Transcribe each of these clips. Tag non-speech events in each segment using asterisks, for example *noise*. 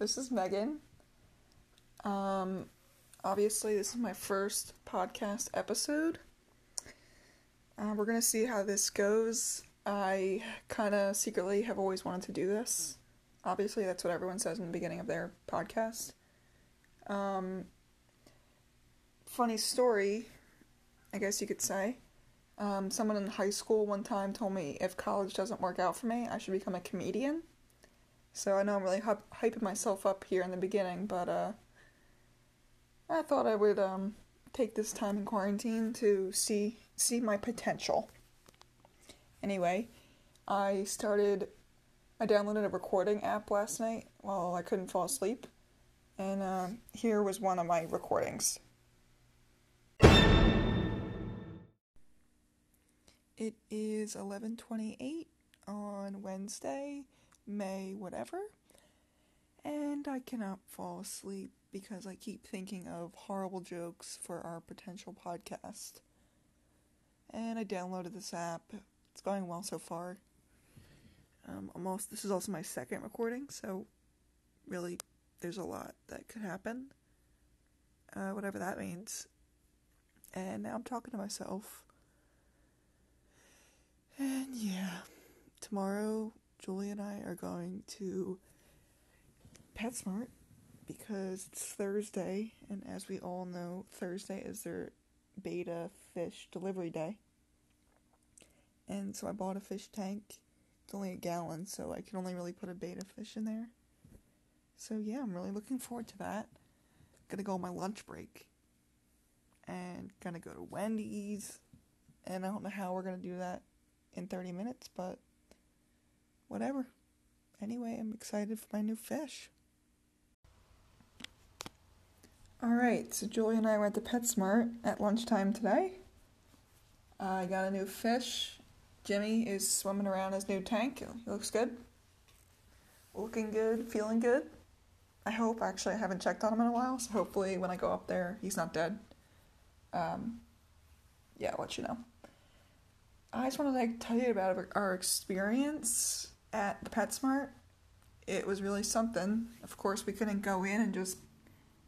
This is Megan. Um, obviously, this is my first podcast episode. Uh, we're gonna see how this goes. I kind of secretly have always wanted to do this. Obviously, that's what everyone says in the beginning of their podcast. Um, funny story, I guess you could say. Um, someone in high school one time told me if college doesn't work out for me, I should become a comedian. So I know I'm really hyping myself up here in the beginning, but uh, I thought I would um, take this time in quarantine to see see my potential. Anyway, I started. I downloaded a recording app last night while I couldn't fall asleep, and uh, here was one of my recordings. It is 11:28 on Wednesday, May whatever. And I cannot fall asleep because I keep thinking of horrible jokes for our potential podcast. And I downloaded this app. It's going well so far. Um, almost this is also my second recording, so really there's a lot that could happen. Uh, whatever that means. And now I'm talking to myself and yeah, tomorrow Julie and I are going to PetSmart because it's Thursday, and as we all know, Thursday is their beta fish delivery day. And so I bought a fish tank. It's only a gallon, so I can only really put a beta fish in there. So yeah, I'm really looking forward to that. Gonna go on my lunch break. And gonna go to Wendy's. And I don't know how we're gonna do that in 30 minutes, but whatever. Anyway, I'm excited for my new fish. Alright, so Julie and I went to PetSmart at lunchtime today. I got a new fish. Jimmy is swimming around his new tank. He looks good. Looking good, feeling good. I hope. Actually, I haven't checked on him in a while, so hopefully when I go up there, he's not dead. Um, yeah, I'll let you know. I just want to like tell you about our experience at the PetSmart. It was really something. Of course, we couldn't go in and just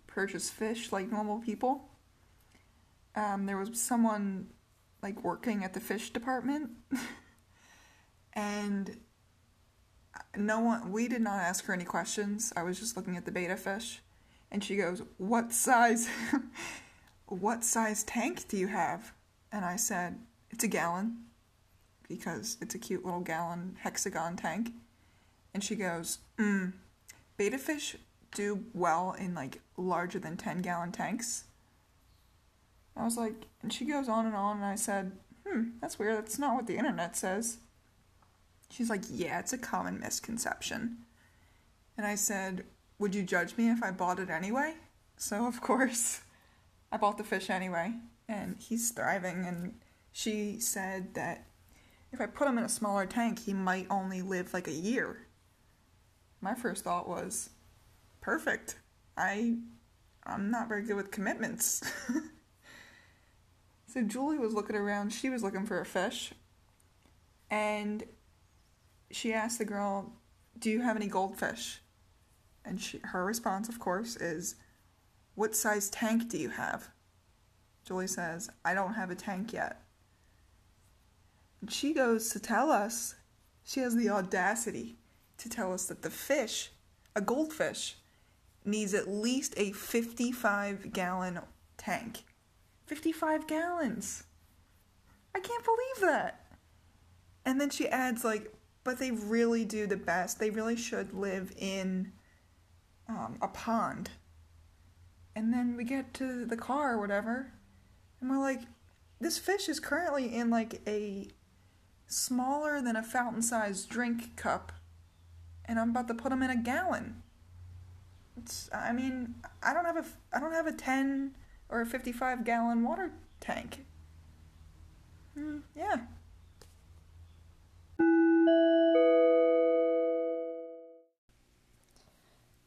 purchase fish like normal people. Um, there was someone like working at the fish department, *laughs* and no one. We did not ask her any questions. I was just looking at the beta fish, and she goes, "What size? *laughs* what size tank do you have?" And I said, "It's a gallon." Because it's a cute little gallon hexagon tank. And she goes, mm, beta fish do well in like larger than 10 gallon tanks. I was like, and she goes on and on, and I said, hmm, that's weird. That's not what the internet says. She's like, yeah, it's a common misconception. And I said, would you judge me if I bought it anyway? So, of course, *laughs* I bought the fish anyway, and he's thriving. And she said that if I put him in a smaller tank, he might only live like a year. My first thought was, perfect. I I'm not very good with commitments. *laughs* so Julie was looking around, she was looking for a fish. And she asked the girl, "Do you have any goldfish?" And she, her response, of course, is, "What size tank do you have?" Julie says, "I don't have a tank yet." She goes to tell us, she has the audacity to tell us that the fish, a goldfish, needs at least a 55 gallon tank. 55 gallons! I can't believe that! And then she adds, like, but they really do the best. They really should live in um, a pond. And then we get to the car or whatever, and we're like, this fish is currently in like a smaller than a fountain sized drink cup, and I'm about to put them in a gallon. It's, I mean, I don't have a, I don't have a 10 or a 55 gallon water tank. Mm, yeah.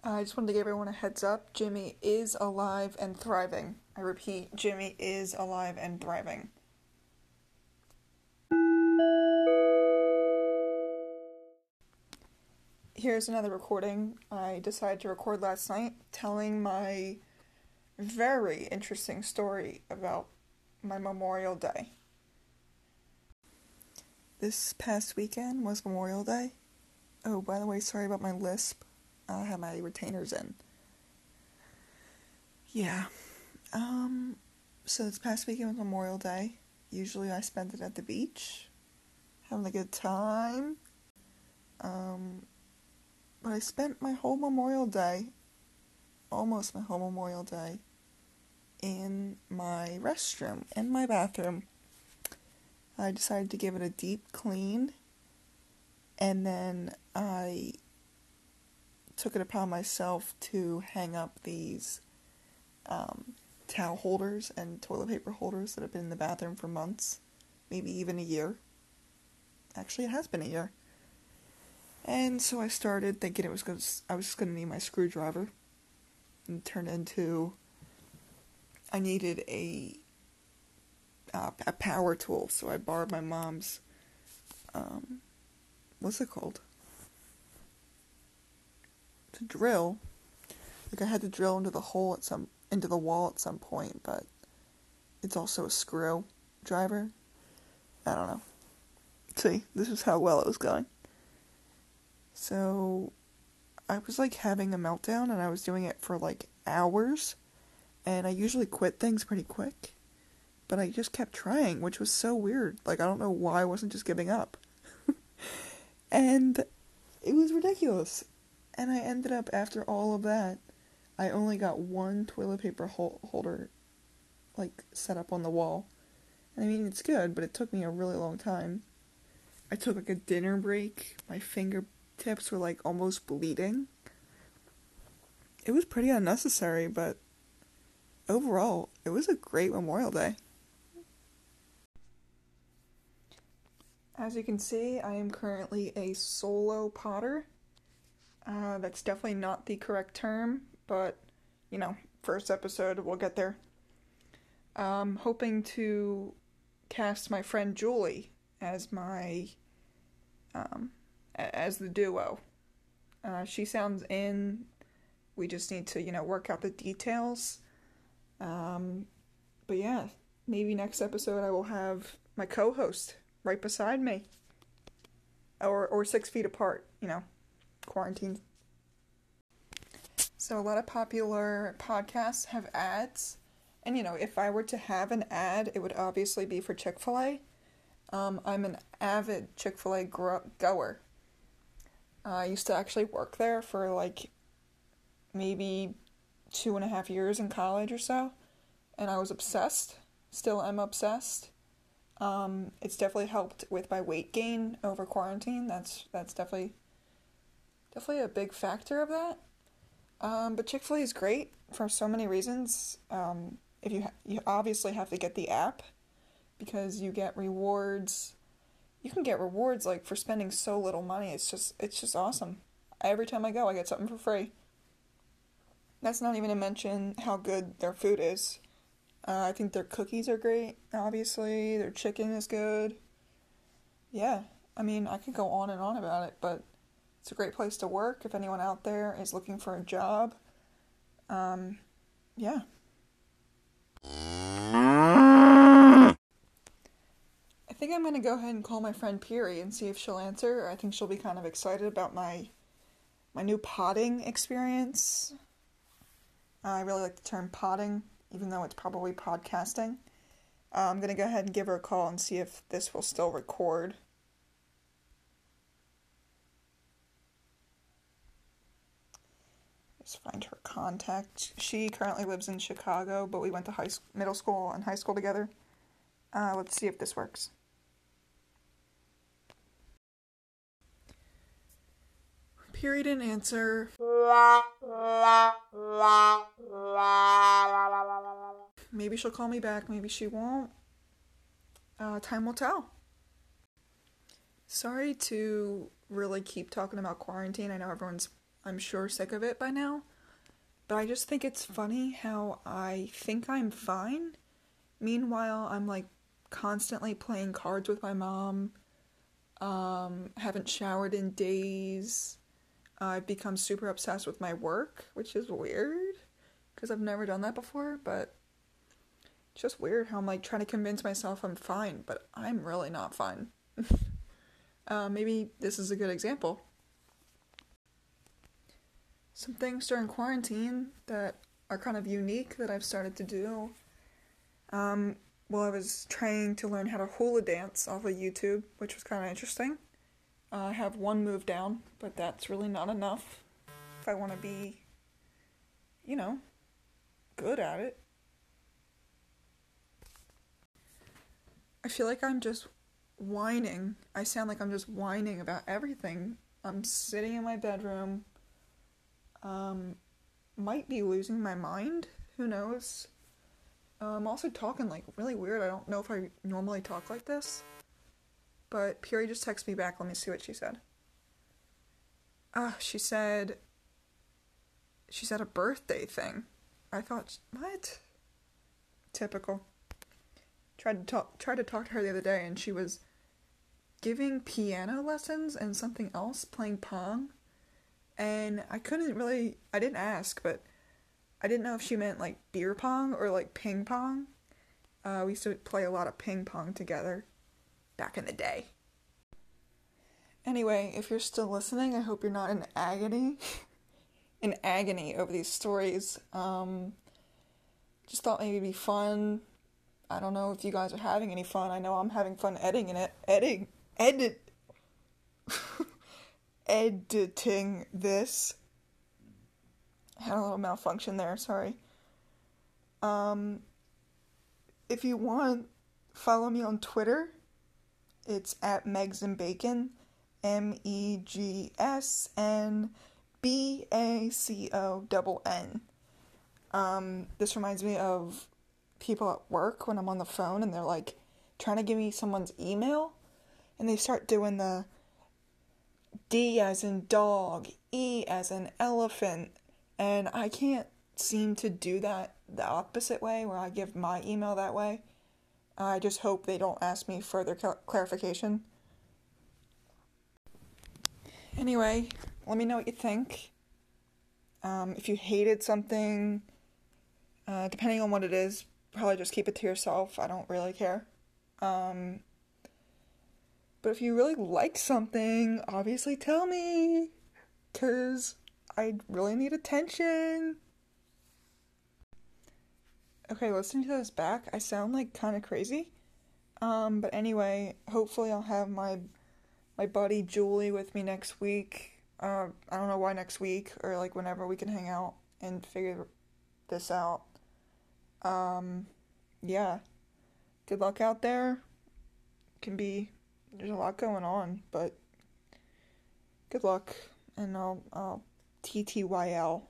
I just wanted to give everyone a heads up. Jimmy is alive and thriving. I repeat, Jimmy is alive and thriving. Here's another recording I decided to record last night telling my very interesting story about my Memorial Day. This past weekend was Memorial Day. Oh, by the way, sorry about my lisp. I have my retainers in. Yeah. Um, so this past weekend was Memorial Day. Usually I spend it at the beach, having a good time. Um, but I spent my whole Memorial Day, almost my whole Memorial Day, in my restroom, in my bathroom. I decided to give it a deep clean, and then I took it upon myself to hang up these um, towel holders and toilet paper holders that have been in the bathroom for months, maybe even a year. Actually, it has been a year. And so I started thinking it was going I was just going to need my screwdriver and turned into I needed a uh, a power tool, so I borrowed my mom's um, what's it called? To drill. Like I had to drill into the hole at some into the wall at some point, but it's also a screw driver. I don't know. See, this is how well it was going. So I was like having a meltdown and I was doing it for like hours and I usually quit things pretty quick. But I just kept trying, which was so weird. Like I don't know why I wasn't just giving up. *laughs* and it was ridiculous. And I ended up after all of that, I only got one toilet paper holder like set up on the wall. And I mean, it's good, but it took me a really long time. I took like a dinner break. My fingertips were like almost bleeding. It was pretty unnecessary, but overall, it was a great Memorial Day. As you can see, I am currently a solo potter. Uh, that's definitely not the correct term, but you know, first episode, we'll get there. I'm hoping to cast my friend Julie as my um, as the duo. Uh, she sounds in. We just need to, you know, work out the details. Um, but yeah, maybe next episode I will have my co-host right beside me, or or six feet apart. You know, quarantine. So a lot of popular podcasts have ads, and you know, if I were to have an ad, it would obviously be for Chick Fil A. Um, I'm an avid Chick Fil A gro- goer. I used to actually work there for like maybe two and a half years in college or so, and I was obsessed. Still am obsessed. Um, it's definitely helped with my weight gain over quarantine. That's that's definitely definitely a big factor of that. Um, but Chick Fil A is great for so many reasons. Um, if you ha- you obviously have to get the app because you get rewards. You can get rewards like for spending so little money. It's just it's just awesome. Every time I go, I get something for free. That's not even to mention how good their food is. Uh, I think their cookies are great, obviously. Their chicken is good. Yeah, I mean, I could go on and on about it, but it's a great place to work if anyone out there is looking for a job. Um, yeah. I think I'm gonna go ahead and call my friend Piri and see if she'll answer. I think she'll be kind of excited about my my new potting experience. I really like the term potting even though it's probably podcasting. Uh, I'm going to go ahead and give her a call and see if this will still record. Just find her contact. She currently lives in Chicago, but we went to high middle school and high school together. Uh, let's see if this works. Period and answer. Maybe she'll call me back, maybe she won't. Uh, time will tell. Sorry to really keep talking about quarantine. I know everyone's, I'm sure, sick of it by now. But I just think it's funny how I think I'm fine. Meanwhile, I'm like constantly playing cards with my mom. Um, haven't showered in days. I've become super obsessed with my work, which is weird because I've never done that before, but it's just weird how I'm like trying to convince myself I'm fine, but I'm really not fine. *laughs* uh, maybe this is a good example. Some things during quarantine that are kind of unique that I've started to do. Um, well, I was trying to learn how to hula dance off of YouTube, which was kind of interesting. Uh, I have one move down, but that's really not enough if I want to be, you know, good at it. I feel like I'm just whining. I sound like I'm just whining about everything. I'm sitting in my bedroom. Um, might be losing my mind. Who knows? Uh, I'm also talking like really weird. I don't know if I normally talk like this. But Puri just texted me back. Let me see what she said. Ah, uh, she said. She said a birthday thing. I thought, what? Typical. Tried to talk. Tried to talk to her the other day, and she was giving piano lessons and something else, playing pong. And I couldn't really. I didn't ask, but I didn't know if she meant like beer pong or like ping pong. Uh, we used to play a lot of ping pong together back in the day. Anyway, if you're still listening, I hope you're not in agony. *laughs* in agony over these stories. Um, just thought maybe it'd be fun. I don't know if you guys are having any fun. I know I'm having fun editing it. Editing. Edit. *laughs* editing this had a little malfunction there, sorry. Um, if you want, follow me on Twitter. It's at Megs and Bacon, M E G S N B A C O double N. Um, this reminds me of people at work when I'm on the phone and they're like trying to give me someone's email and they start doing the D as in dog, E as in elephant, and I can't seem to do that the opposite way, where I give my email that way. I just hope they don't ask me further cl- clarification. Anyway, let me know what you think. Um, if you hated something, uh, depending on what it is, probably just keep it to yourself. I don't really care. Um, but if you really like something, obviously tell me. Because I really need attention. Okay, listening to this back, I sound like kind of crazy. Um, but anyway, hopefully I'll have my my buddy Julie with me next week. Uh, I don't know why next week or like whenever we can hang out and figure this out. Um, yeah. Good luck out there. Can be there's a lot going on, but good luck and I'll I'll TTYL